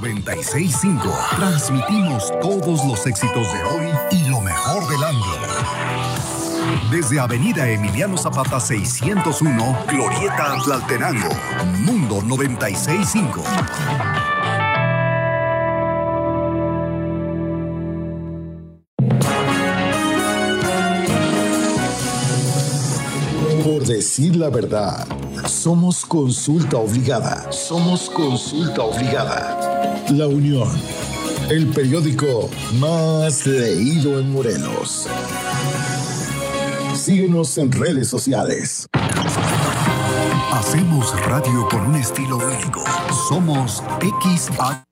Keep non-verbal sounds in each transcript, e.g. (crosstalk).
96.5. Transmitimos todos los éxitos de hoy y lo mejor del año. Desde Avenida Emiliano Zapata 601, Glorieta Atlaltenango, Mundo 96.5. Por decir la verdad, somos consulta obligada. Somos consulta obligada. La Unión, el periódico más leído en Morelos. Síguenos en redes sociales. Hacemos radio con un estilo único. Somos XA.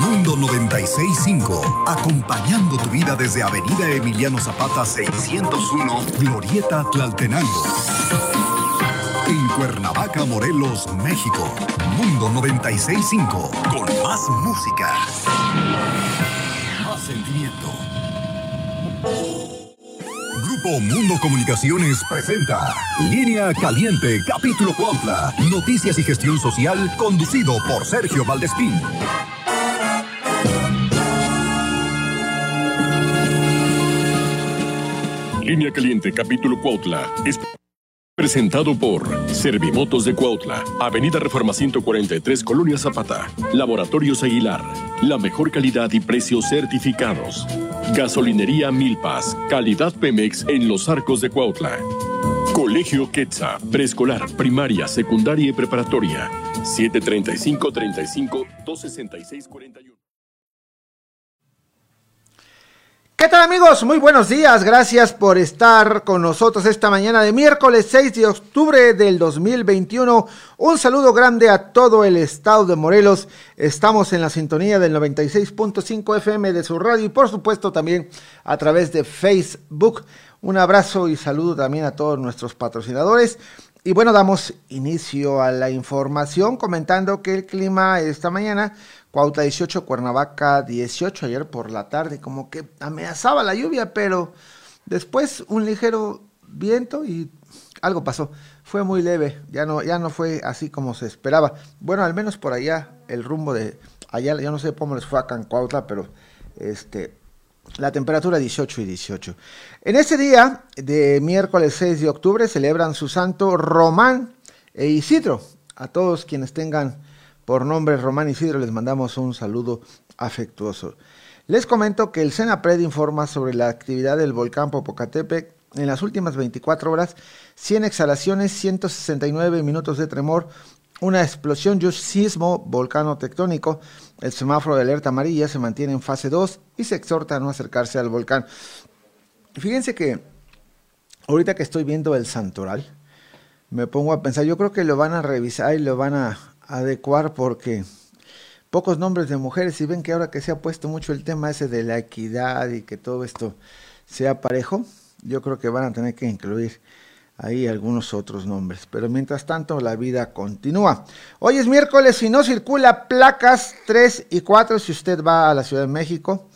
Mundo 965, acompañando tu vida desde Avenida Emiliano Zapata 601, Glorieta Tlaltenango. Cuernavaca, Morelos, México. Mundo 965, con más música. Más sentimiento. Grupo Mundo Comunicaciones presenta Línea Caliente, capítulo Cuautla. Noticias y gestión social, conducido por Sergio Valdespín. Línea Caliente, capítulo Cuautla. Es presentado por Servimotos de Cuautla, Avenida Reforma 143, Colonia Zapata, Laboratorios Aguilar, la mejor calidad y precios certificados. Gasolinería Milpas, calidad Pemex en los arcos de Cuautla. Colegio Quetza, preescolar, primaria, secundaria y preparatoria. 735 35 266 41. ¿Qué tal amigos? Muy buenos días, gracias por estar con nosotros esta mañana de miércoles 6 de octubre del 2021. Un saludo grande a todo el estado de Morelos. Estamos en la sintonía del 96.5 FM de su radio y por supuesto también a través de Facebook. Un abrazo y saludo también a todos nuestros patrocinadores. Y bueno, damos inicio a la información comentando que el clima esta mañana Cuautla 18, Cuernavaca 18, ayer por la tarde, como que amenazaba la lluvia, pero después un ligero viento y algo pasó. Fue muy leve, ya no, ya no fue así como se esperaba. Bueno, al menos por allá, el rumbo de allá, yo no sé cómo les fue acá en Cuautla, pero este, la temperatura 18 y 18. En ese día de miércoles 6 de octubre celebran su santo Román e Isidro. A todos quienes tengan por nombre Román Isidro les mandamos un saludo afectuoso. Les comento que el Senapred informa sobre la actividad del volcán Popocatépetl en las últimas 24 horas, 100 exhalaciones, 169 minutos de tremor, una explosión y un sismo volcano tectónico. El semáforo de alerta amarilla se mantiene en fase 2 y se exhorta a no acercarse al volcán. Fíjense que ahorita que estoy viendo el santoral, me pongo a pensar, yo creo que lo van a revisar y lo van a adecuar porque pocos nombres de mujeres y ven que ahora que se ha puesto mucho el tema ese de la equidad y que todo esto sea parejo, yo creo que van a tener que incluir ahí algunos otros nombres. Pero mientras tanto, la vida continúa. Hoy es miércoles y no circula placas 3 y 4 si usted va a la Ciudad de México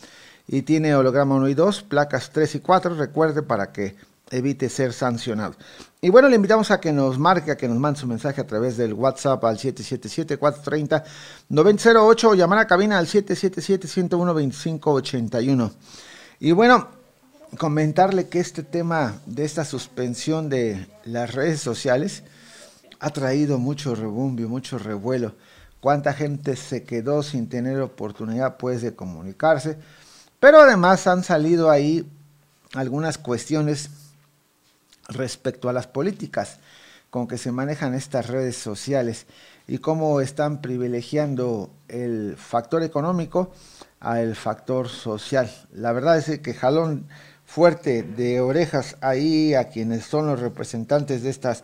y tiene holograma 1 y 2, placas 3 y 4, recuerde para que evite ser sancionado. Y bueno, le invitamos a que nos marque, a que nos mande su mensaje a través del WhatsApp al 777-430-908 o llamar a cabina al 777-101-2581. Y bueno, comentarle que este tema de esta suspensión de las redes sociales ha traído mucho rebumbio, mucho revuelo. Cuánta gente se quedó sin tener oportunidad pues de comunicarse, pero además han salido ahí algunas cuestiones respecto a las políticas con que se manejan estas redes sociales y cómo están privilegiando el factor económico al factor social. La verdad es que jalón fuerte de orejas ahí a quienes son los representantes de estas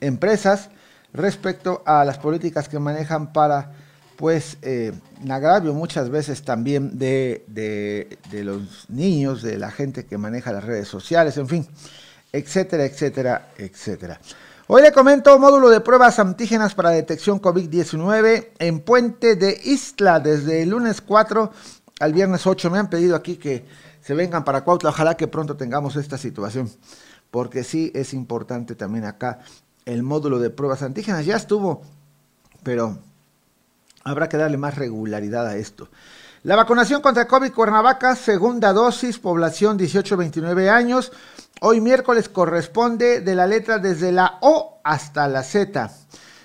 empresas respecto a las políticas que manejan para pues eh, agravio muchas veces también de, de, de los niños, de la gente que maneja las redes sociales, en fin etcétera, etcétera, etcétera. Hoy le comento módulo de pruebas antígenas para detección COVID-19 en Puente de Isla desde el lunes 4 al viernes 8. Me han pedido aquí que se vengan para Cuautla. Ojalá que pronto tengamos esta situación, porque sí es importante también acá el módulo de pruebas antígenas. Ya estuvo, pero Habrá que darle más regularidad a esto. La vacunación contra COVID Cuernavaca, segunda dosis, población 18-29 años. Hoy miércoles corresponde de la letra desde la O hasta la Z.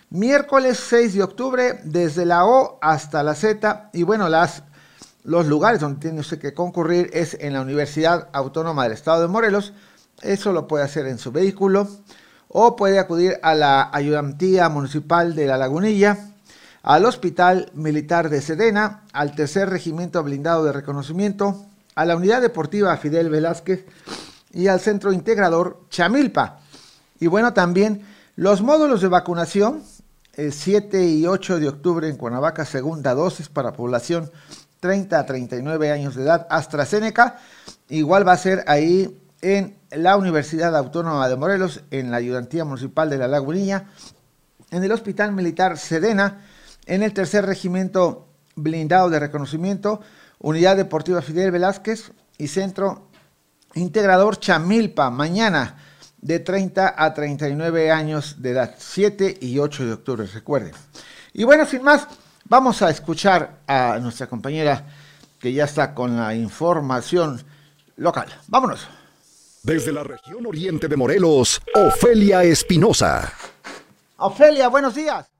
Miércoles 6 de octubre, desde la O hasta la Z. Y bueno, las, los lugares donde tiene usted que concurrir es en la Universidad Autónoma del Estado de Morelos. Eso lo puede hacer en su vehículo. O puede acudir a la ayudantía municipal de La Lagunilla al Hospital Militar de Sedena, al Tercer Regimiento Blindado de Reconocimiento, a la Unidad Deportiva Fidel Velázquez y al Centro Integrador Chamilpa. Y bueno, también los módulos de vacunación, el 7 y 8 de octubre en Cuernavaca, segunda dosis para población 30 a 39 años de edad, AstraZeneca. Igual va a ser ahí en la Universidad Autónoma de Morelos, en la Ayudantía Municipal de La Lagunilla, en el Hospital Militar Sedena, en el tercer regimiento blindado de reconocimiento, Unidad Deportiva Fidel Velázquez y Centro Integrador Chamilpa, mañana de 30 a 39 años de edad, 7 y 8 de octubre, recuerden. Y bueno, sin más, vamos a escuchar a nuestra compañera que ya está con la información local. Vámonos. Desde la región oriente de Morelos, Ofelia Espinosa. Ofelia, buenos días.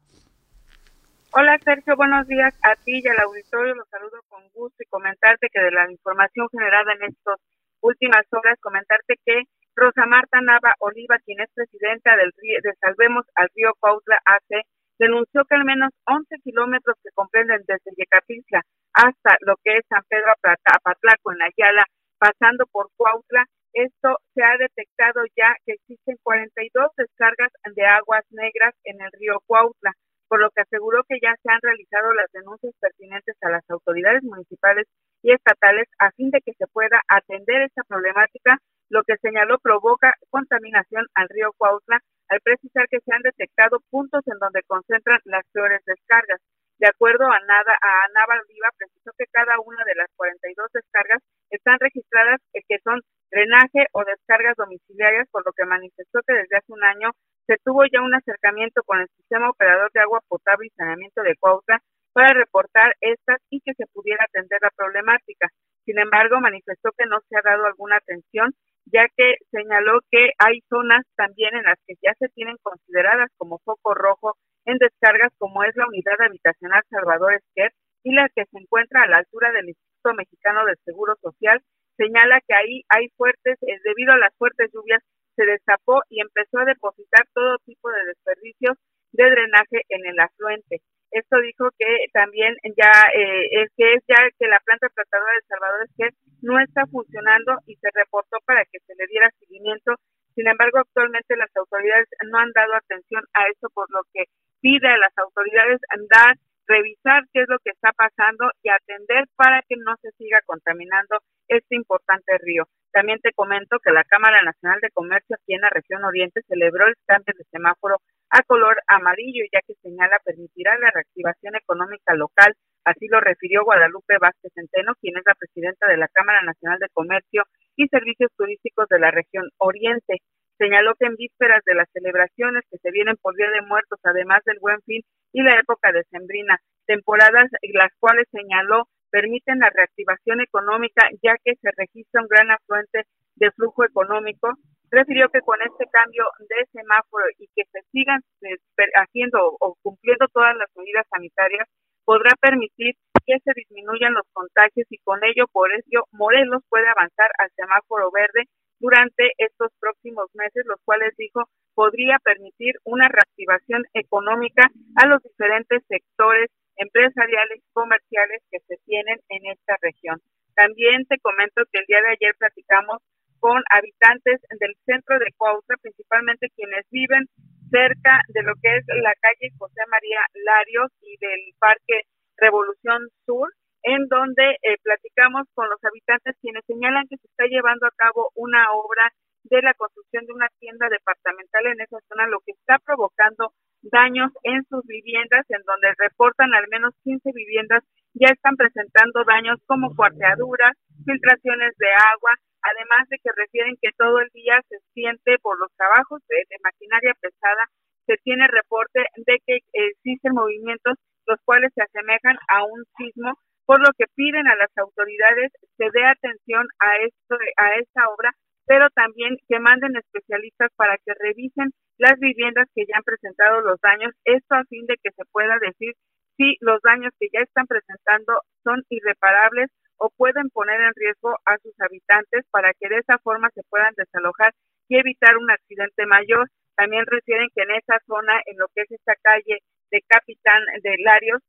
Hola Sergio, buenos días a ti y al auditorio. Los saludo con gusto y comentarte que de la información generada en estas últimas horas, comentarte que Rosa Marta Nava Oliva, quien es presidenta del de Salvemos al Río Cuautla AC, denunció que al menos 11 kilómetros que comprenden desde Yecapixtla hasta lo que es San Pedro Apatlaco en Ayala, pasando por Cuautla, esto se ha detectado ya que existen 42 descargas de aguas negras en el río Cuautla por lo que aseguró que ya se han realizado las denuncias pertinentes a las autoridades municipales y estatales a fin de que se pueda atender esta problemática, lo que señaló provoca contaminación al río Cuautla, al precisar que se han detectado puntos en donde concentran las peores descargas. De acuerdo a Nada a Naval Viva, precisó que cada una de las 42 descargas están registradas eh, que son drenaje o descargas domiciliarias, por lo que manifestó que desde hace un año se tuvo ya un acercamiento con el sistema operador de agua potable y saneamiento de Cuautla para reportar estas y que se pudiera atender la problemática. Sin embargo, manifestó que no se ha dado alguna atención, ya que señaló que hay zonas también en las que ya se tienen consideradas como foco rojo en descargas, como es la unidad habitacional Salvador Esquer y la que se encuentra a la altura del Instituto Mexicano del Seguro Social. Señala que ahí hay fuertes, eh, debido a las fuertes lluvias, se destapó y empezó a depositar todo tipo de desperdicios de drenaje en el afluente. Esto dijo que también ya eh, es que es ya que la planta tratadora de Salvador que no está funcionando y se reportó para que se le diera seguimiento. Sin embargo, actualmente las autoridades no han dado atención a eso, por lo que pide a las autoridades andar, revisar qué es lo que está pasando y atender para que no se siga contaminando este importante río. También te comento que la Cámara Nacional de Comercio aquí en la región oriente celebró el cambio de semáforo a color amarillo, ya que señala permitirá la reactivación económica local. Así lo refirió Guadalupe Vázquez Centeno, quien es la presidenta de la Cámara Nacional de Comercio y Servicios Turísticos de la región oriente. Señaló que en vísperas de las celebraciones que se vienen por Día de Muertos, además del Buen Fin y la época de Sembrina, temporadas las cuales señaló permiten la reactivación económica ya que se registra un gran afluente de flujo económico. Refirió que con este cambio de semáforo y que se sigan eh, haciendo o cumpliendo todas las medidas sanitarias, podrá permitir que se disminuyan los contagios y con ello, por ello, Morelos puede avanzar al semáforo verde durante estos próximos meses, los cuales dijo podría permitir una reactivación económica a los diferentes sectores empresariales comerciales que se tienen en esta región. También te comento que el día de ayer platicamos con habitantes del centro de Cuautla, principalmente quienes viven cerca de lo que es la calle José María Larios y del Parque Revolución Sur, en donde eh, platicamos con los habitantes quienes señalan que se está llevando a cabo una obra de la construcción de una tienda departamental en esa zona, lo que está provocando daños en sus viviendas, en donde reportan al menos 15 viviendas ya están presentando daños como cuarteaduras, filtraciones de agua, además de que refieren que todo el día se siente por los trabajos de, maquinaria pesada, se tiene reporte de que existen movimientos los cuales se asemejan a un sismo, por lo que piden a las autoridades se dé atención a esto, a esta obra, pero también que manden especialistas para que revisen las viviendas que ya han presentado los daños, esto a fin de que se pueda decir si los daños que ya están presentando son irreparables o pueden poner en riesgo a sus habitantes para que de esa forma se puedan desalojar y evitar un accidente mayor. También refieren que en esa zona, en lo que es esta calle de Capitán de Larios,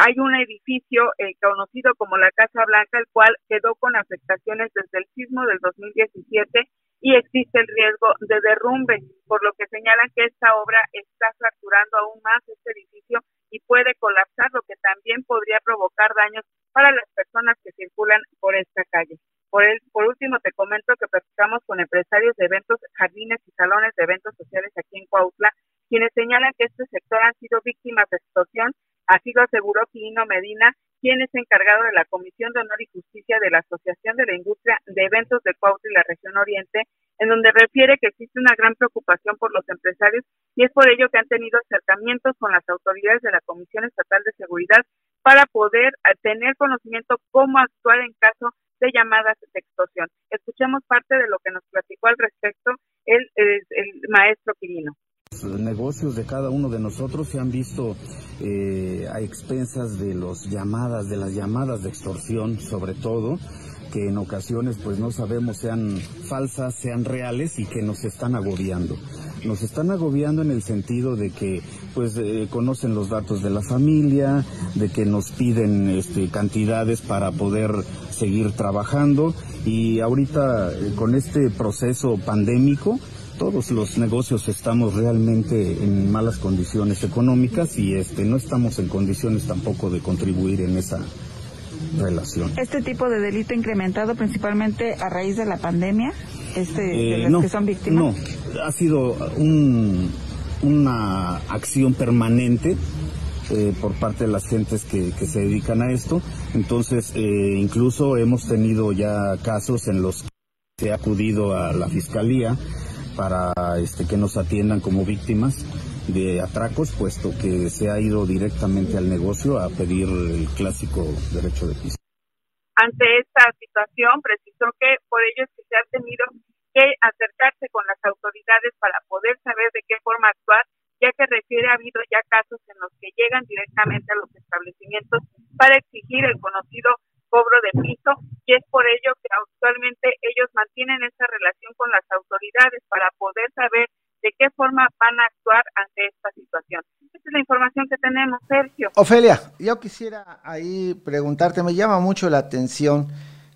hay un edificio eh, conocido como la Casa Blanca, el cual quedó con afectaciones desde el sismo del 2017 y existe el riesgo de derrumbe, por lo que señalan que esta obra está fracturando aún más este edificio y puede colapsar, lo que también podría provocar daños para las personas que circulan por esta calle. Por, el, por último, te comento que platicamos con empresarios de eventos, jardines y salones de eventos sociales aquí en Cuautla, quienes señalan que este sector han sido víctimas de extorsión Así lo aseguró Quirino Medina, quien es encargado de la Comisión de Honor y Justicia de la Asociación de la Industria de Eventos de Cuautla y la Región Oriente, en donde refiere que existe una gran preocupación por los empresarios y es por ello que han tenido acercamientos con las autoridades de la Comisión Estatal de Seguridad para poder eh, tener conocimiento cómo actuar en caso de llamadas de extorsión. Escuchemos parte de lo que nos platicó al respecto el, el, el maestro Quirino. Negocios de cada uno de nosotros se han visto eh, a expensas de los llamadas, de las llamadas de extorsión, sobre todo, que en ocasiones pues no sabemos sean falsas, sean reales y que nos están agobiando. Nos están agobiando en el sentido de que pues eh, conocen los datos de la familia, de que nos piden este, cantidades para poder seguir trabajando y ahorita eh, con este proceso pandémico todos los negocios estamos realmente en malas condiciones económicas y este no estamos en condiciones tampoco de contribuir en esa relación. ¿Este tipo de delito incrementado principalmente a raíz de la pandemia? Este, de eh, que son víctimas? No, ha sido un, una acción permanente eh, por parte de las gentes que, que, se dedican a esto. Entonces, eh, incluso hemos tenido ya casos en los que se ha acudido a la fiscalía para este, que nos atiendan como víctimas de atracos, puesto que se ha ido directamente al negocio a pedir el clásico derecho de piso. Ante esta situación, precisó que por ello es que se ha tenido que acercarse con las autoridades para poder saber de qué forma actuar, ya que refiere ha habido ya casos en los que llegan directamente a los establecimientos para exigir el conocido cobro de piso y es por ello que actualmente ellos mantienen esa relación con las autoridades saber de qué forma van a actuar ante esta situación. Esta es la información que tenemos, Sergio. Ofelia, yo quisiera ahí preguntarte, me llama mucho la atención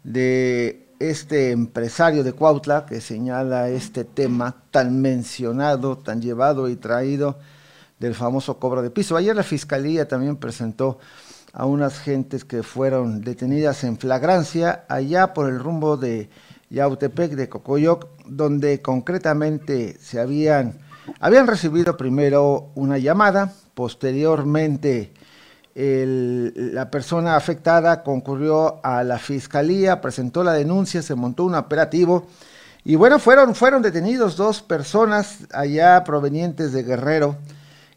de este empresario de Cuautla que señala este tema tan mencionado, tan llevado y traído del famoso cobro de piso. Ayer la Fiscalía también presentó a unas gentes que fueron detenidas en flagrancia allá por el rumbo de Yautepec de Cocoyoc, donde concretamente se habían, habían recibido primero una llamada, posteriormente la persona afectada concurrió a la fiscalía, presentó la denuncia, se montó un operativo y bueno, fueron, fueron detenidos dos personas allá provenientes de Guerrero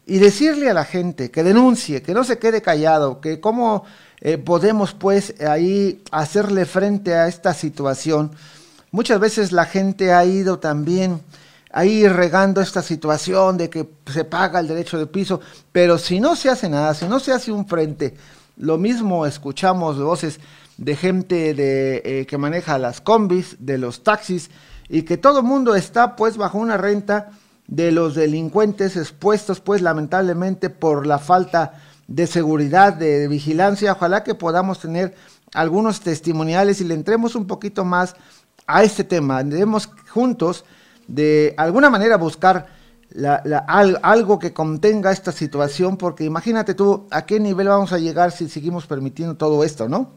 y decirle a la gente que denuncie, que no se quede callado, que cómo eh, podemos pues ahí hacerle frente a esta situación. Muchas veces la gente ha ido también ahí regando esta situación de que se paga el derecho de piso, pero si no se hace nada, si no se hace un frente, lo mismo escuchamos voces de gente de, eh, que maneja las combis, de los taxis, y que todo el mundo está pues bajo una renta de los delincuentes expuestos, pues lamentablemente por la falta de seguridad, de, vigilancia. Ojalá que podamos tener algunos testimoniales y le entremos un poquito más a este tema. Debemos juntos de alguna manera buscar algo que contenga esta situación, porque imagínate tú a qué nivel vamos a llegar si seguimos permitiendo todo esto, ¿no?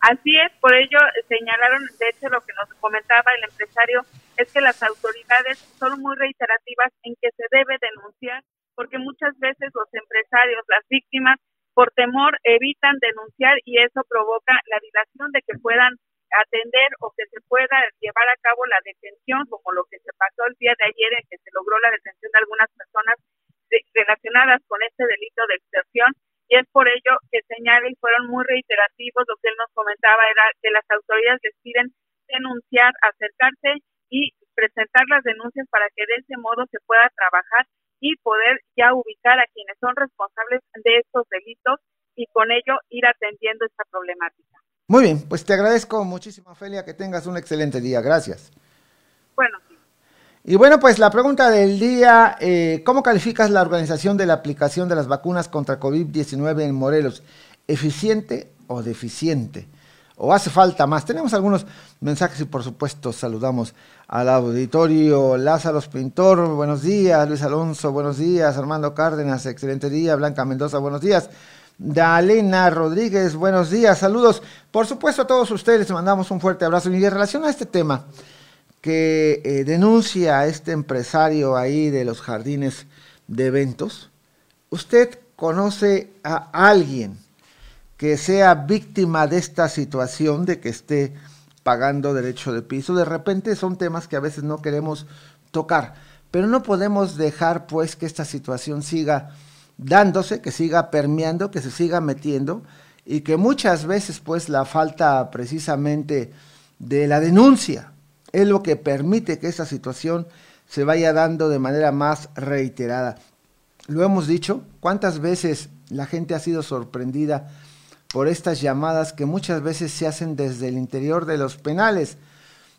Así es, por ello señalaron, de hecho, lo que nos comentaba el empresario es que las autoridades son muy reiterativas en que se debe denunciar, porque muchas veces los empresarios, las víctimas, por temor evitan denunciar y eso provoca la dilación de que puedan atender o que se pueda llevar a cabo la detención, como lo que se pasó el día de ayer en que se logró la detención de algunas personas relacionadas con este delito de extorsión y es por ello que señala y fueron muy reiterativos, lo que él nos comentaba era que las autoridades les piden denunciar, acercarse y presentar las denuncias para que de ese modo se pueda trabajar y poder ya ubicar a quienes son responsables de estos delitos y con ello ir atendiendo esta problemática. Muy bien, pues te agradezco muchísimo, Felia, que tengas un excelente día. Gracias. Bueno. Y bueno, pues la pregunta del día, eh, ¿cómo calificas la organización de la aplicación de las vacunas contra COVID-19 en Morelos? ¿Eficiente o deficiente? ¿O hace falta más? Tenemos algunos mensajes y por supuesto saludamos al auditorio. Lázaro Pintor, buenos días. Luis Alonso, buenos días. Armando Cárdenas, excelente día. Blanca Mendoza, buenos días. Dalena Rodríguez, buenos días, saludos. Por supuesto a todos ustedes les mandamos un fuerte abrazo. Y en relación a este tema que eh, denuncia a este empresario ahí de los jardines de eventos, ¿usted conoce a alguien que sea víctima de esta situación de que esté pagando derecho de piso? De repente son temas que a veces no queremos tocar, pero no podemos dejar pues que esta situación siga dándose, que siga permeando, que se siga metiendo y que muchas veces pues la falta precisamente de la denuncia es lo que permite que esa situación se vaya dando de manera más reiterada. Lo hemos dicho, cuántas veces la gente ha sido sorprendida por estas llamadas que muchas veces se hacen desde el interior de los penales,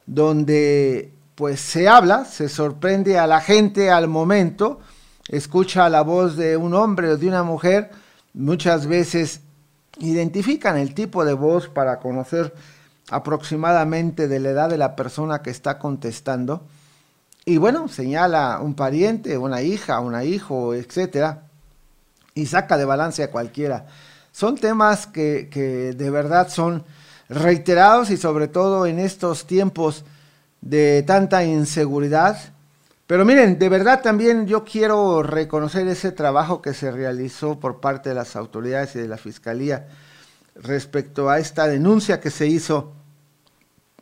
donde pues se habla, se sorprende a la gente al momento, escucha la voz de un hombre o de una mujer, muchas veces identifican el tipo de voz para conocer aproximadamente de la edad de la persona que está contestando. Y bueno, señala un pariente, una hija, una hijo, etcétera, y saca de balance a cualquiera. Son temas que, que de verdad son reiterados y sobre todo en estos tiempos de tanta inseguridad, pero miren, de verdad también yo quiero reconocer ese trabajo que se realizó por parte de las autoridades y de la Fiscalía respecto a esta denuncia que se hizo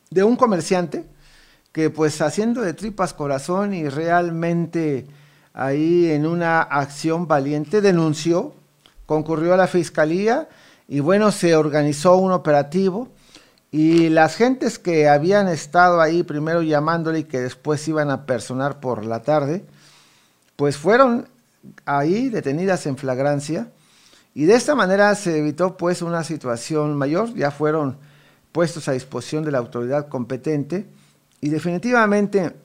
de un comerciante que pues haciendo de tripas corazón y realmente ahí en una acción valiente denunció, concurrió a la Fiscalía y bueno, se organizó un operativo y las gentes que habían estado ahí primero llamándole y que después iban a personar por la tarde, pues fueron ahí detenidas en flagrancia. Y de esta manera se evitó pues una situación mayor, ya fueron puestos a disposición de la autoridad competente. Y definitivamente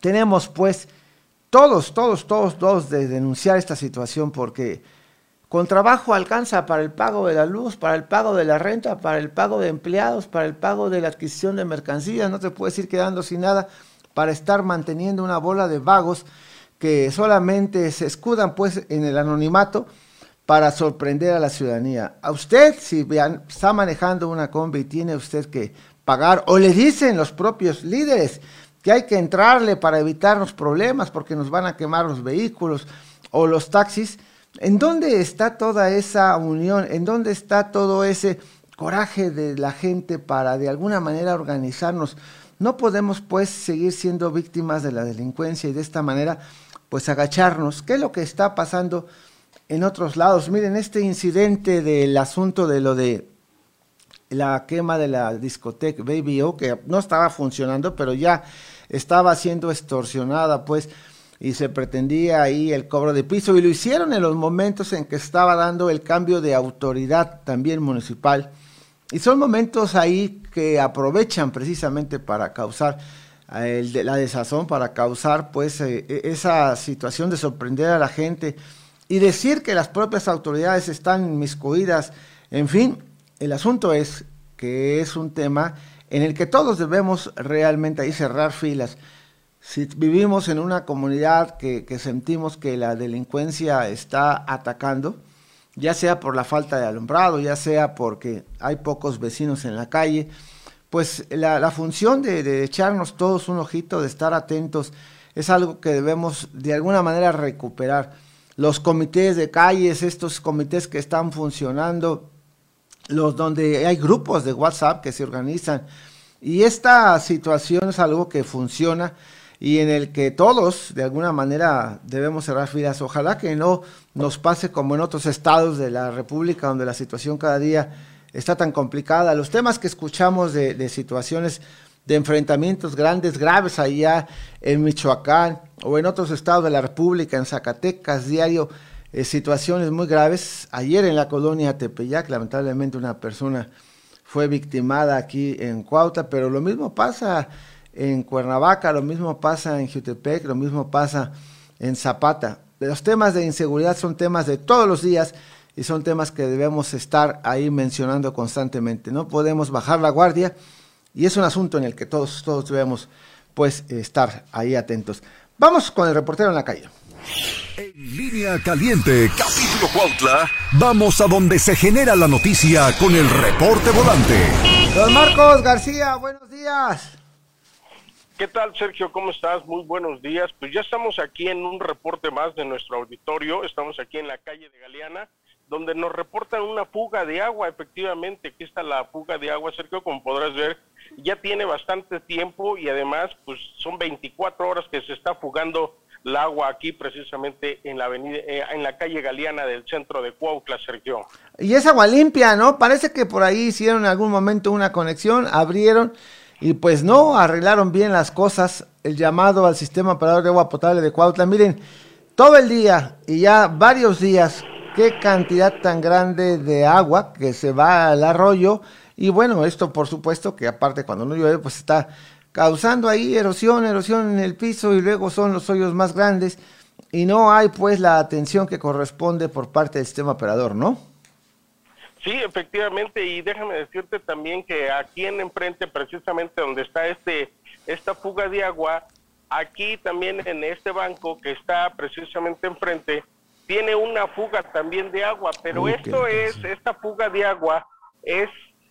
tenemos pues todos, todos, todos, todos de denunciar esta situación porque con trabajo alcanza para el pago de la luz, para el pago de la renta, para el pago de empleados, para el pago de la adquisición de mercancías. No te puedes ir quedando sin nada para estar manteniendo una bola de vagos que solamente se escudan pues en el anonimato para sorprender a la ciudadanía. A usted, si está manejando una combi y tiene usted que pagar, o le dicen los propios líderes que hay que entrarle para evitar los problemas porque nos van a quemar los vehículos o los taxis, ¿En dónde está toda esa unión? ¿En dónde está todo ese coraje de la gente para de alguna manera organizarnos? No podemos pues seguir siendo víctimas de la delincuencia y de esta manera pues agacharnos. ¿Qué es lo que está pasando en otros lados? Miren, este incidente del asunto de lo de la quema de la discoteca Baby O, que no estaba funcionando, pero ya estaba siendo extorsionada, pues y se pretendía ahí el cobro de piso y lo hicieron en los momentos en que estaba dando el cambio de autoridad también municipal. Y son momentos ahí que aprovechan precisamente para causar eh, la desazón, para causar pues eh, e, esa situación de sorprender a la gente y decir que las propias autoridades están inmiscuidas, en fin, el asunto es que es un tema en el que todos debemos realmente ahí cerrar filas si vivimos en una comunidad que, sentimos que la delincuencia está atacando, ya sea por la falta de alumbrado, ya sea porque hay pocos vecinos en la calle, pues la, función de, de, echarnos todos un ojito, de estar atentos, es algo que debemos de alguna manera recuperar. Los comités de calles, estos comités que están funcionando, los donde hay grupos de WhatsApp que se organizan, y esta situación es algo que funciona y en el que todos de alguna manera debemos cerrar filas. Ojalá que no nos pase como en otros estados de la República donde la situación cada día está tan complicada. Los temas que escuchamos de, situaciones de enfrentamientos grandes, graves allá en Michoacán o en otros estados de la República, en Zacatecas, diario, eh, situaciones muy graves. Ayer en la colonia Tepeyac, lamentablemente una persona fue victimada aquí en Cuautla, pero lo mismo pasa en Cuernavaca, lo mismo pasa en Jutepec, lo mismo pasa en Zapata. Los temas de inseguridad son temas de todos los días y son temas que debemos estar ahí mencionando constantemente. No podemos bajar la guardia y es un asunto en el que todos, todos debemos pues estar ahí atentos. Vamos con el reportero en la calle. En línea caliente, capítulo Cuautla, vamos a donde se genera la noticia con el reporte volante. Don Marcos García, buenos días. ¿Qué tal, Sergio? ¿Cómo estás? Muy buenos días. Pues ya estamos aquí en un reporte más de nuestro auditorio. Estamos aquí en la calle de Galeana, donde nos reportan una fuga de agua. Efectivamente, aquí está la fuga de agua, Sergio, como podrás ver. Ya tiene bastante tiempo y además, pues son 24 horas que se está fugando el agua aquí precisamente en la avenida, eh, en la calle Galeana del centro de Cuautla, Sergio. Y es agua limpia, ¿no? Parece que por ahí hicieron en algún momento una conexión, abrieron y pues no arreglaron bien las cosas, el llamado al sistema operador de agua potable de Cuautla. Miren, todo el día y ya varios días, qué cantidad tan grande de agua que se va al arroyo. Y bueno, esto por supuesto que aparte cuando no llueve, pues está causando ahí erosión, erosión en el piso y luego son los hoyos más grandes y no hay pues la atención que corresponde por parte del sistema operador, ¿no? Sí, efectivamente, y déjame decirte también que aquí en enfrente, precisamente donde está este esta fuga de agua, aquí también en este banco que está precisamente enfrente, tiene una fuga también de agua, pero esto es, esta fuga de agua es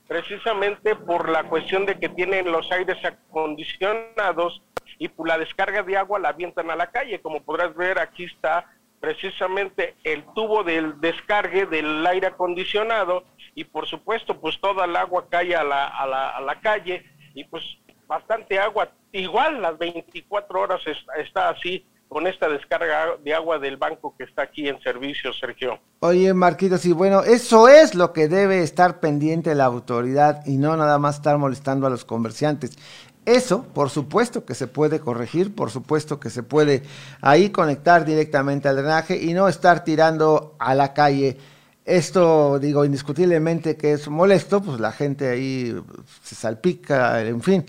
precisamente por la cuestión de que tienen los aires acondicionados y por la descarga de agua la avientan a la calle. Como podrás ver, aquí está precisamente el tubo del descargue del aire acondicionado y por supuesto pues toda el agua cae a la, a la, a la calle y pues bastante agua, igual las 24 horas está, así con esta descarga de agua del banco que está aquí en servicio, Sergio. Oye, Marquitos, y bueno, eso es lo que debe estar pendiente la autoridad y no nada más estar molestando a los comerciantes. Eso, por supuesto que se puede corregir, por supuesto que se puede ahí conectar directamente al drenaje y no estar tirando a la calle. Esto, digo, indiscutiblemente que es molesto, pues la gente ahí se salpica, en fin.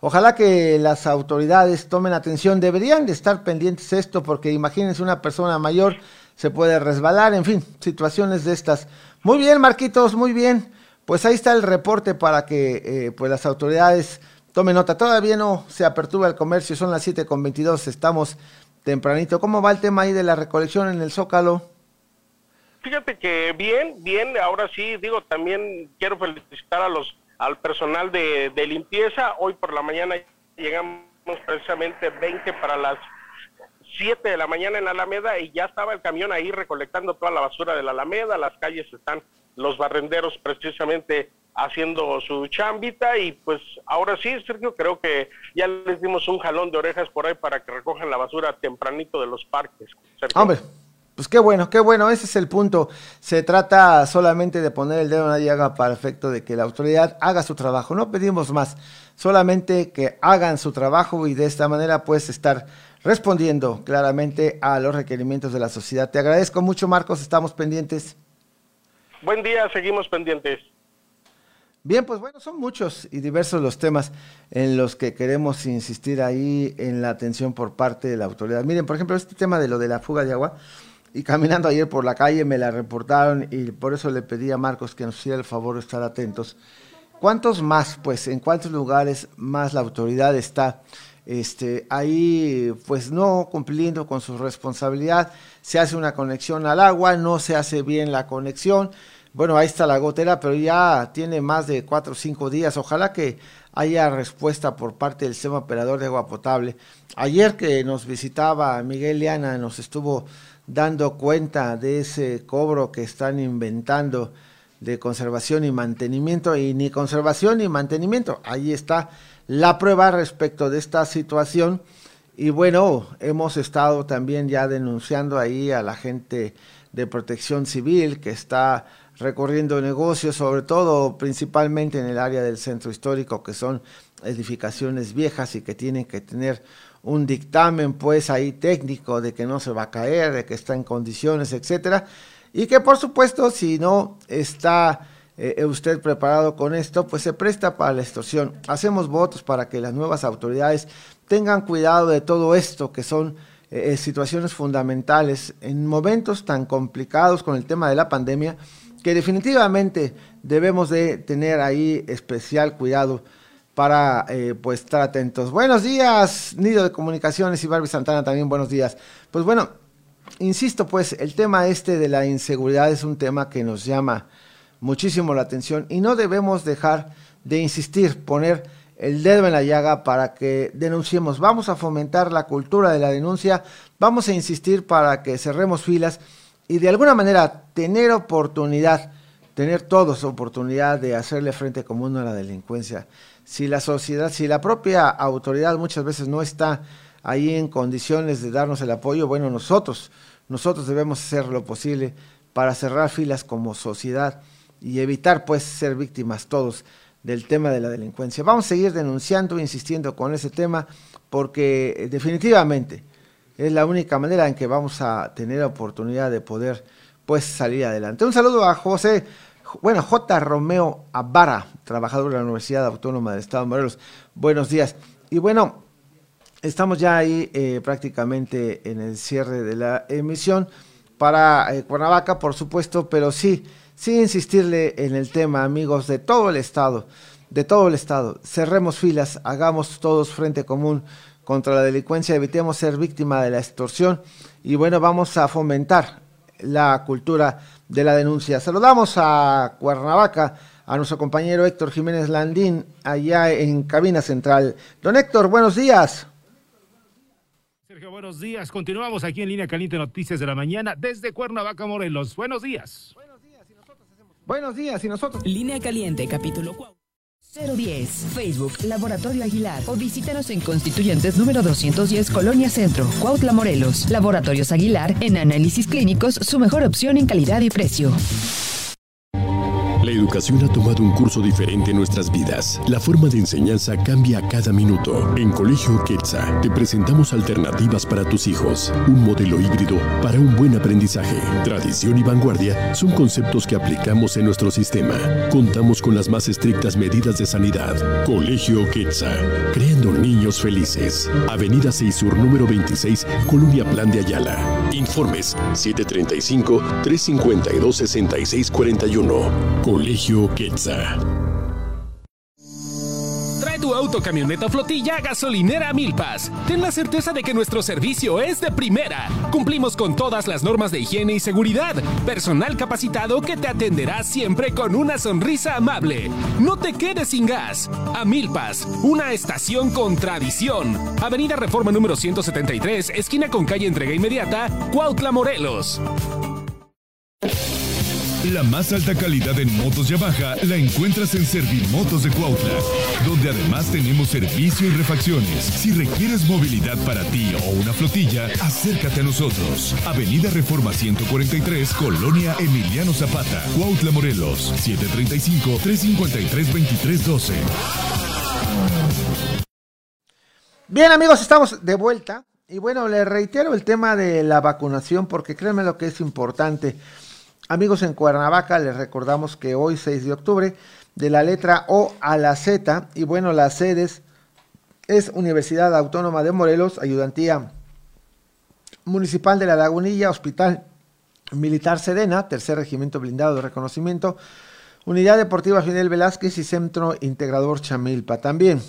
Ojalá que las autoridades tomen atención, deberían de estar pendientes esto, porque imagínense una persona mayor se puede resbalar, en fin, situaciones de estas. Muy bien, Marquitos, muy bien. Pues ahí está el reporte para que eh, pues las autoridades Tome nota, todavía no se apertura el comercio, son las 7 con 22, estamos tempranito. ¿Cómo va el tema ahí de la recolección en el Zócalo? Fíjate que bien, bien, ahora sí, digo, también quiero felicitar a los al personal de, de limpieza. Hoy por la mañana llegamos precisamente 20 para las 7 de la mañana en Alameda y ya estaba el camión ahí recolectando toda la basura de la Alameda, las calles están los barrenderos precisamente haciendo su chambita y pues ahora sí, Sergio, creo que ya les dimos un jalón de orejas por ahí para que recojan la basura tempranito de los parques. Hombre, pues qué bueno, qué bueno, ese es el punto. Se trata solamente de poner el dedo en la llaga para efecto de que la autoridad haga su trabajo. No pedimos más, solamente que hagan su trabajo y de esta manera pues estar respondiendo claramente a los requerimientos de la sociedad. Te agradezco mucho, Marcos, estamos pendientes. Buen día, seguimos pendientes. Bien, pues bueno, son muchos y diversos los temas en los que queremos insistir ahí en la atención por parte de la autoridad. Miren, por ejemplo, este tema de lo de la fuga de agua, y caminando ayer por la calle me la reportaron y por eso le pedí a Marcos que nos hiciera el favor de estar atentos. ¿Cuántos más, pues, en cuántos lugares más la autoridad está este, ahí, pues, no cumpliendo con su responsabilidad? Se hace una conexión al agua, no se hace bien la conexión bueno, ahí está la gotera, pero ya tiene más de cuatro o cinco días. Ojalá que haya respuesta por parte del sistema operador de agua potable. Ayer que nos visitaba Miguel Liana, nos estuvo dando cuenta de ese cobro que están inventando de conservación y mantenimiento, y ni conservación ni mantenimiento. Ahí está la prueba respecto de esta situación. Y bueno, hemos estado también ya denunciando ahí a la gente de protección civil que está recorriendo negocios, sobre todo principalmente en el área del centro histórico, que son edificaciones viejas y que tienen que tener un dictamen pues ahí técnico de que no se va a caer, de que está en condiciones, etcétera, y que por supuesto si no está eh, usted preparado con esto, pues se presta para la extorsión. Hacemos votos para que las nuevas autoridades tengan cuidado de todo esto, que son eh, eh, situaciones fundamentales en momentos tan complicados con el tema de la pandemia, que definitivamente debemos de tener ahí especial cuidado para pues estar atentos. Buenos días, Nido de Comunicaciones y Barbie Santana también buenos días. Pues bueno, insisto pues, el tema este de la inseguridad es un tema que nos llama muchísimo la atención y no debemos dejar de insistir, poner el dedo en la llaga para que denunciemos. Vamos a fomentar la cultura de la denuncia, vamos a insistir para que cerremos filas y de alguna manera tener oportunidad, tener todos oportunidad de hacerle frente común a la delincuencia. Si la sociedad, si la propia autoridad muchas veces no está ahí en condiciones de darnos el apoyo, bueno, nosotros, nosotros debemos hacer lo posible para cerrar filas como sociedad y evitar pues ser víctimas todos del tema de la delincuencia. Vamos a seguir denunciando, insistiendo con ese tema, porque definitivamente es la única manera en que vamos a tener oportunidad de poder pues salir adelante. Un saludo a José, bueno, J. Romeo Abara, trabajador de la Universidad Autónoma del Estado de Morelos. Buenos días. Y bueno, estamos ya ahí eh, prácticamente en el cierre de la emisión para eh, Cuernavaca, por supuesto, pero sí, sí insistirle en el tema, amigos, de todo el Estado, de todo el Estado. Cerremos filas, hagamos todos frente común contra la delincuencia, evitemos ser víctima de la extorsión y bueno, vamos a fomentar la cultura de la denuncia. Saludamos a Cuernavaca, a nuestro compañero Héctor Jiménez Landín, allá en Cabina Central. Don Héctor, buenos días. Sergio, buenos días. Continuamos aquí en Línea Caliente Noticias de la Mañana desde Cuernavaca, Morelos. Buenos días. Buenos días y nosotros. Línea Caliente, capítulo 4. 010, Facebook, Laboratorio Aguilar o visítanos en Constituyentes número 210, Colonia Centro, Cuautla, Morelos. Laboratorios Aguilar, en análisis clínicos, su mejor opción en calidad y precio. Educación ha tomado un curso diferente en nuestras vidas. La forma de enseñanza cambia a cada minuto. En Colegio Quetzal te presentamos alternativas para tus hijos. Un modelo híbrido para un buen aprendizaje. Tradición y vanguardia son conceptos que aplicamos en nuestro sistema. Contamos con las más estrictas medidas de sanidad. Colegio Quetzal, creando niños felices. Avenida 6 Sur, número 26, Colonia Plan de Ayala. Informes 735-352-6641. Colegio Quetzal. Trae tu auto, camioneta flotilla a gasolinera Milpas. Ten la certeza de que nuestro servicio es de primera. Cumplimos con todas las normas de higiene y seguridad. Personal capacitado que te atenderá siempre con una sonrisa amable. No te quedes sin gas. A Milpas, una estación con tradición. Avenida Reforma número 173, esquina con calle Entrega Inmediata, Cuautla, Morelos. La más alta calidad en motos Yamaha la encuentras en Servimotos de Cuautla, donde además tenemos servicio y refacciones. Si requieres movilidad para ti o una flotilla, acércate a nosotros. Avenida Reforma 143, Colonia Emiliano Zapata, Cuautla, Morelos, 735-353-2312. Bien amigos, estamos de vuelta. Y bueno, les reitero el tema de la vacunación porque créanme lo que es importante. Amigos en Cuernavaca, les recordamos que hoy 6 de octubre, de la letra O a la Z, y bueno, las sedes es Universidad Autónoma de Morelos, Ayudantía Municipal de la Lagunilla, Hospital Militar Sedena, Tercer Regimiento Blindado de Reconocimiento, Unidad Deportiva Fidel Velázquez y Centro Integrador Chamilpa también.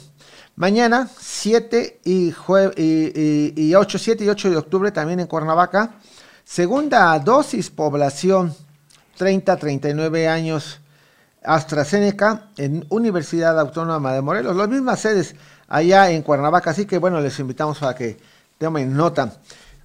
Mañana, 7 y, y, y 8, 7 y 8 de octubre, también en Cuernavaca, segunda dosis población 30-39 años AstraZeneca en Universidad Autónoma de Morelos, las mismas sedes allá en Cuernavaca, así que bueno, les invitamos a que tomen nota.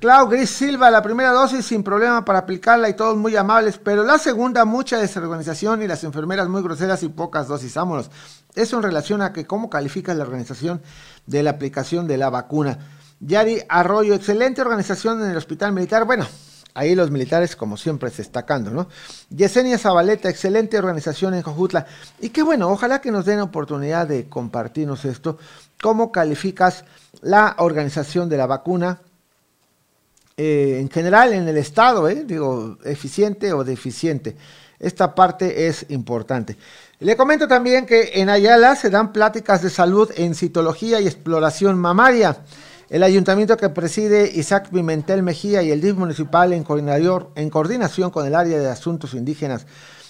Clau Gris Silva, la primera dosis sin problema para aplicarla y todos muy amables, pero la segunda mucha desorganización y las enfermeras muy groseras y pocas dosis, vámonos. Eso en relación a que cómo califica la organización de la aplicación de la vacuna. Yari Arroyo, excelente organización en el Hospital Militar. Bueno, ahí los militares como siempre destacando, ¿no? Yesenia Zabaleta, excelente organización en Jojutla. Y qué bueno, ojalá que nos den oportunidad de compartirnos esto. ¿Cómo calificas la organización de la vacuna? Eh, en general en el Estado, ¿eh? digo, eficiente o deficiente. Esta parte es importante. Le comento también que en Ayala se dan pláticas de salud en citología y exploración mamaria. El ayuntamiento que preside Isaac Pimentel Mejía y el DIF municipal en, en coordinación con el área de asuntos indígenas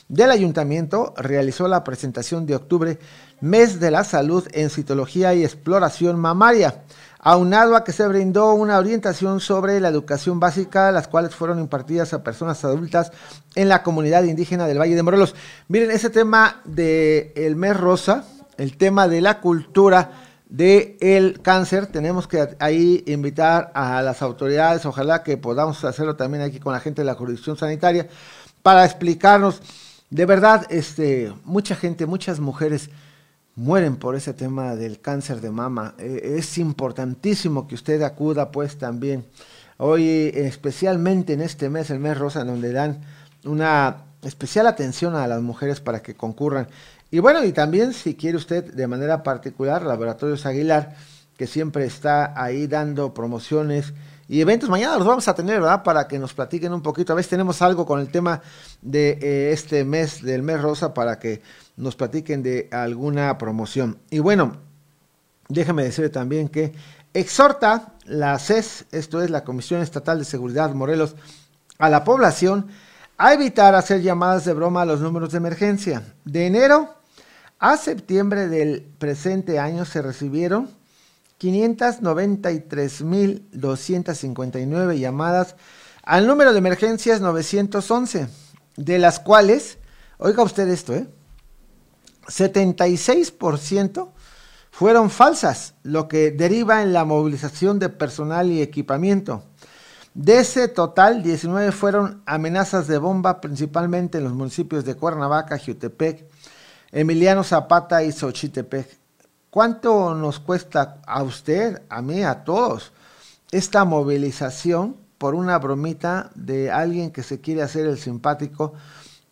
del ayuntamiento realizó la presentación de octubre, mes de la salud en citología y exploración mamaria, aunado a que se brindó una orientación sobre la educación básica, las cuales fueron impartidas a personas adultas en la comunidad indígena del Valle de Morelos. Miren, ese tema del el mes rosa, el tema de la cultura, de el cáncer. Tenemos que ahí invitar a las autoridades, ojalá que podamos hacerlo también aquí con la gente de la jurisdicción sanitaria, para explicarnos, de verdad, este, mucha gente, muchas mujeres mueren por ese tema del cáncer de mama. Eh, es importantísimo que usted acuda pues también. Hoy, especialmente en este mes, el mes rosa, donde dan una especial atención a las mujeres para que concurran. Y bueno, y también si quiere usted de manera particular, Laboratorios Aguilar, que siempre está ahí dando promociones y eventos. Mañana los vamos a tener, ¿verdad? Para que nos platiquen un poquito. A veces tenemos algo con el tema de eh, este mes, del mes rosa, para que nos platiquen de alguna promoción. Y bueno, déjame decirle también que exhorta la CES, esto es la Comisión Estatal de Seguridad Morelos, a la población a evitar hacer llamadas de broma a los números de emergencia. De enero a septiembre del presente año se recibieron 593.259 llamadas al número de emergencias 911, de las cuales, oiga usted esto, ¿eh? 76% fueron falsas, lo que deriva en la movilización de personal y equipamiento. De ese total, 19 fueron amenazas de bomba, principalmente en los municipios de Cuernavaca, Jutepec, Emiliano Zapata y Xochitepec. ¿Cuánto nos cuesta a usted, a mí, a todos, esta movilización por una bromita de alguien que se quiere hacer el simpático?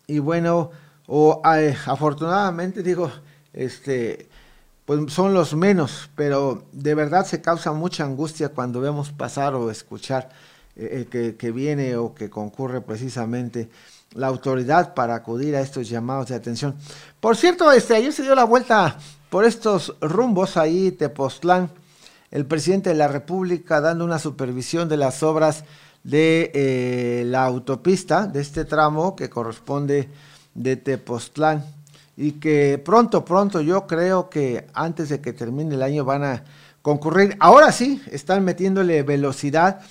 Y bueno, o afortunadamente digo, este, pues son los menos, pero de verdad se causa mucha angustia cuando vemos pasar o escuchar eh, que, que viene o que concurre precisamente la autoridad para acudir a estos llamados de atención. Por cierto, este, ayer se dio la vuelta por estos rumbos ahí, Tepoztlán, el presidente de la República dando una supervisión de las obras de eh, la autopista, de este tramo que corresponde de Tepoztlán y que pronto, pronto yo creo que antes de que termine el año van a concurrir. Ahora sí, están metiéndole velocidad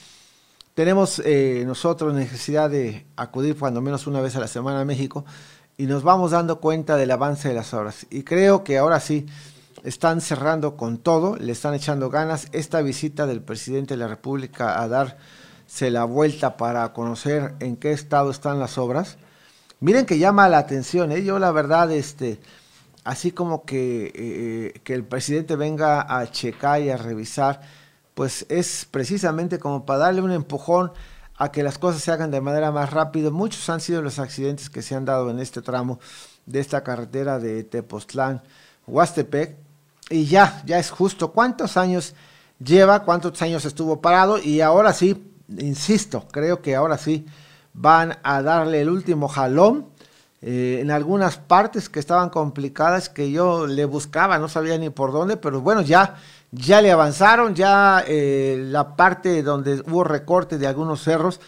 tenemos eh, nosotros necesidad de acudir cuando menos una vez a la semana a México y nos vamos dando cuenta del avance de las obras. Y creo que ahora sí están cerrando con todo, le están echando ganas. Esta visita del presidente de la República a darse la vuelta para conocer en qué estado están las obras. Miren que llama la atención, ¿eh? yo la verdad, este, así como que, eh, que el presidente venga a checar y a revisar pues es precisamente como para darle un empujón a que las cosas se hagan de manera más rápida. Muchos han sido los accidentes que se han dado en este tramo de esta carretera de Tepoztlán, Huastepec, y ya, ya es justo. ¿Cuántos años lleva? ¿Cuántos años estuvo parado? Y ahora sí, insisto, creo que ahora sí van a darle el último jalón. Eh, en algunas partes que estaban complicadas que yo le buscaba, no sabía ni por dónde, pero bueno, ya ya le avanzaron, ya eh, la parte donde hubo recorte de algunos cerros,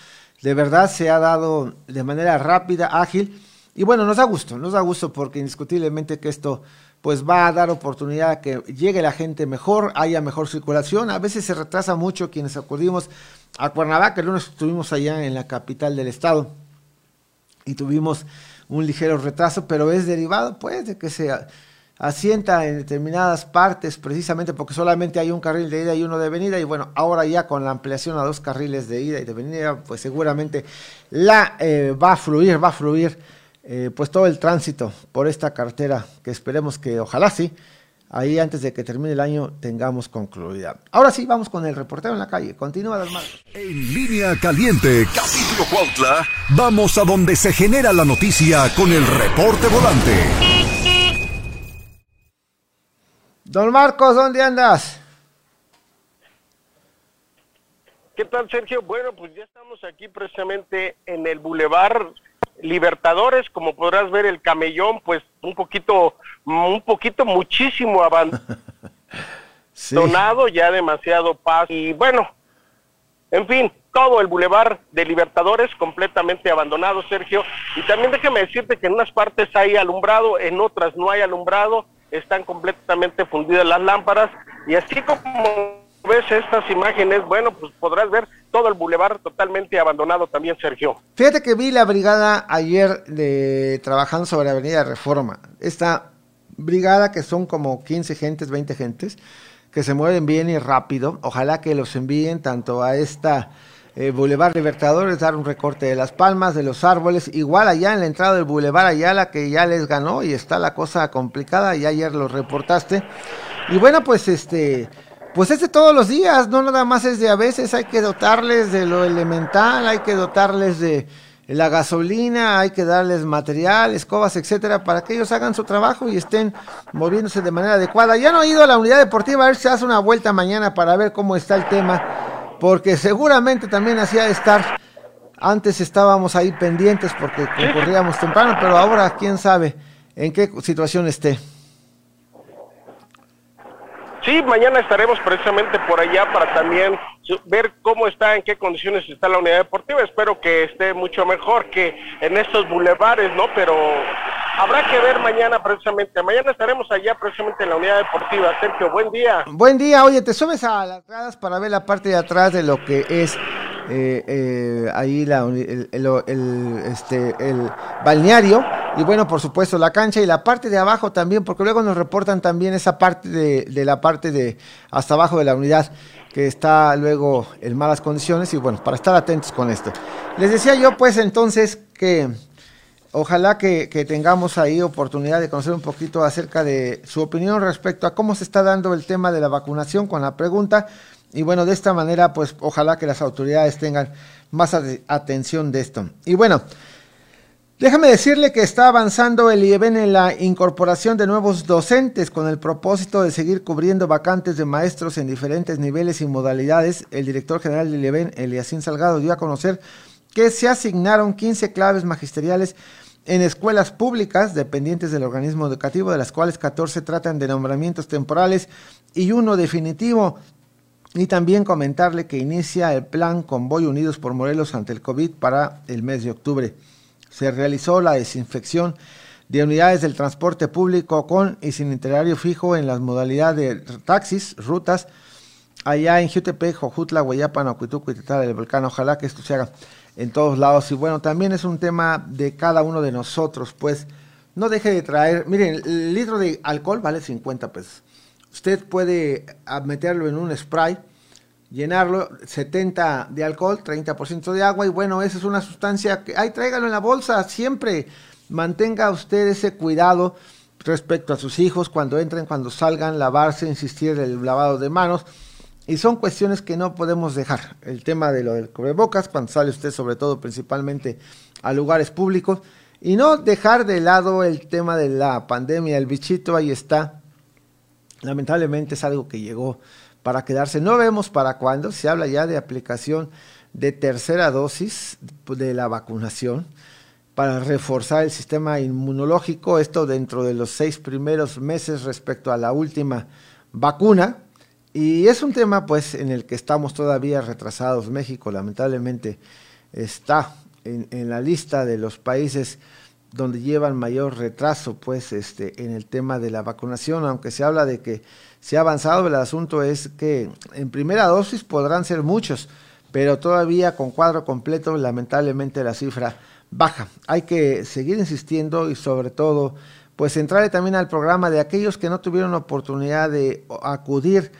de verdad se ha dado de manera rápida, ágil, y bueno, nos da gusto, nos da gusto porque indiscutiblemente que esto pues va a dar oportunidad a que llegue la gente mejor, haya mejor circulación, a veces se retrasa mucho quienes acudimos a Cuernavaca, el lunes estuvimos allá en la capital del estado y tuvimos un ligero retraso, pero es derivado pues de que se asienta en determinadas partes precisamente porque solamente hay un carril de ida y uno de venida y bueno, ahora ya con la ampliación a dos carriles de ida y de venida, pues seguramente la eh, va a fluir, va a fluir eh, pues todo el tránsito por esta cartera que esperemos que ojalá sí ahí antes de que termine el año tengamos concluida. Ahora sí, vamos con el reportero en la calle. Continúa, Dalmar. En línea caliente, capítulo Cuautla, vamos a donde se genera la noticia con el reporte volante. Don Marcos, ¿dónde andas? ¿Qué tal, Sergio? Bueno, pues ya estamos aquí precisamente en el Boulevard Libertadores, como podrás ver el camellón, pues un poquito, un poquito muchísimo abandonado, (laughs) ya demasiado paz y bueno, en fin, todo el Boulevard de Libertadores completamente abandonado, Sergio. Y también déjame decirte que en unas partes hay alumbrado, en otras no hay alumbrado, están completamente fundidas las lámparas y así como ves estas imágenes, bueno, pues podrás ver todo el bulevar totalmente abandonado también, Sergio. Fíjate que vi la brigada ayer de trabajando sobre Avenida Reforma. Esta brigada que son como 15 gentes, 20 gentes, que se mueven bien y rápido. Ojalá que los envíen tanto a esta eh, Boulevard Libertadores, dar un recorte de las palmas, de los árboles. Igual allá en la entrada del Boulevard Ayala, que ya les ganó y está la cosa complicada, y ayer lo reportaste. Y bueno, pues este pues es de todos los días, no nada más es de a veces, hay que dotarles de lo elemental, hay que dotarles de la gasolina, hay que darles material, escobas, etcétera, para que ellos hagan su trabajo y estén moviéndose de manera adecuada. Ya no he ido a la unidad deportiva a ver si hace una vuelta mañana para ver cómo está el tema, porque seguramente también hacía estar. Antes estábamos ahí pendientes porque concurríamos temprano, pero ahora quién sabe en qué situación esté. Sí, mañana estaremos precisamente por allá para también ver cómo está, en qué condiciones está la unidad deportiva. Espero que esté mucho mejor que en estos bulevares, ¿no? Pero habrá que ver mañana precisamente. Mañana estaremos allá precisamente en la unidad deportiva. Sergio, buen día. Buen día. Oye, te subes a las gradas para ver la parte de atrás de lo que es eh, eh, ahí la, el, este, el balneario y bueno, por supuesto la cancha y la parte de abajo también, porque luego nos reportan también esa parte de, la parte de hasta abajo de la unidad que está luego en malas condiciones y bueno, para estar atentos con esto. Les decía yo pues entonces que ojalá que, tengamos ahí oportunidad de conocer un poquito acerca de su opinión respecto a cómo se está dando el tema de la vacunación con la pregunta y bueno, de esta manera, pues ojalá que las autoridades tengan más atención de esto. Y bueno, déjame decirle que está avanzando el IEBEN en la incorporación de nuevos docentes con el propósito de seguir cubriendo vacantes de maestros en diferentes niveles y modalidades. El director general del IEBEN, Eliasín Salgado, dio a conocer que se asignaron 15 claves magisteriales en escuelas públicas dependientes del organismo educativo, de las cuales 14 tratan de nombramientos temporales y uno definitivo. Y también comentarle que inicia el plan Convoy Unidos por Morelos ante el COVID para el mes de octubre. Se realizó la desinfección de unidades del transporte público con y sin itinerario fijo en las modalidades de taxis, rutas, allá en Jutepec, Jojutla, Guayapan, Ocuituco y Tetara del Volcán. Ojalá que esto se haga en todos lados. Y bueno, también es un tema de cada uno de nosotros, pues no deje de traer, miren, el litro de alcohol vale 50 pesos. Usted puede meterlo en un spray, llenarlo, 70 de alcohol, 30% de agua y bueno, esa es una sustancia que, ay, tráigalo en la bolsa, siempre mantenga usted ese cuidado respecto a sus hijos cuando entren, cuando salgan, lavarse, insistir en el lavado de manos. Y son cuestiones que no podemos dejar. El tema de lo del cubrebocas, cuando sale usted sobre todo principalmente a lugares públicos. Y no dejar de lado el tema de la pandemia, el bichito ahí está lamentablemente es algo que llegó para quedarse. No vemos para cuándo, se habla ya de aplicación de tercera dosis de la vacunación para reforzar el sistema inmunológico, esto dentro de los seis primeros meses respecto a la última vacuna. Y es un tema pues en el que estamos todavía retrasados. México lamentablemente está en, en la lista de los países donde llevan mayor retraso pues este en el tema de la vacunación, aunque se habla de que se ha avanzado, el asunto es que en primera dosis podrán ser muchos, pero todavía con cuadro completo lamentablemente la cifra baja. Hay que seguir insistiendo y sobre todo pues entrarle también al programa de aquellos que no tuvieron oportunidad de acudir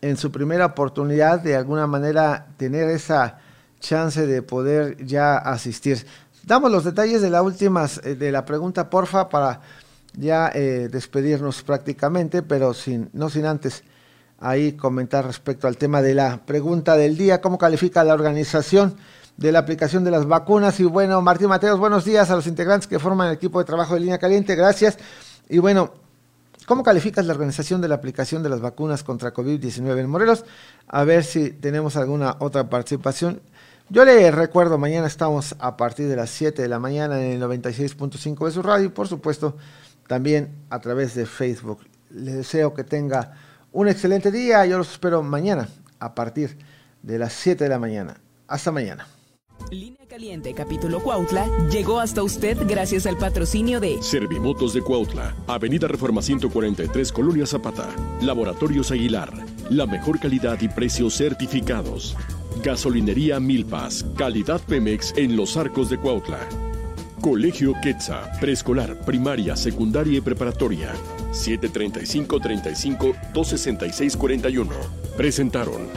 en su primera oportunidad, de alguna manera tener esa chance de poder ya asistir. Damos los detalles de la última, eh, de la pregunta, porfa, para ya eh, despedirnos prácticamente, pero sin, no sin antes ahí comentar respecto al tema de la pregunta del día, cómo califica la organización de la aplicación de las vacunas. Y bueno, Martín Mateos, buenos días a los integrantes que forman el equipo de trabajo de línea caliente, gracias. Y bueno, ¿cómo calificas la organización de la aplicación de las vacunas contra COVID-19 en Morelos? A ver si tenemos alguna otra participación. Yo le recuerdo, mañana estamos a partir de las 7 de la mañana en el 96.5 de su radio y por supuesto también a través de Facebook. Les deseo que tenga un excelente día. Yo los espero mañana a partir de las 7 de la mañana. Hasta mañana. Línea Caliente, capítulo Cuautla, llegó hasta usted gracias al patrocinio de Servimotos de Cuautla, Avenida Reforma 143, Colonia Zapata, Laboratorios Aguilar, la mejor calidad y precios certificados. Gasolinería Milpas, calidad Pemex en los arcos de Cuautla. Colegio Quetza, preescolar, primaria, secundaria y preparatoria. 735 35 266 41. Presentaron.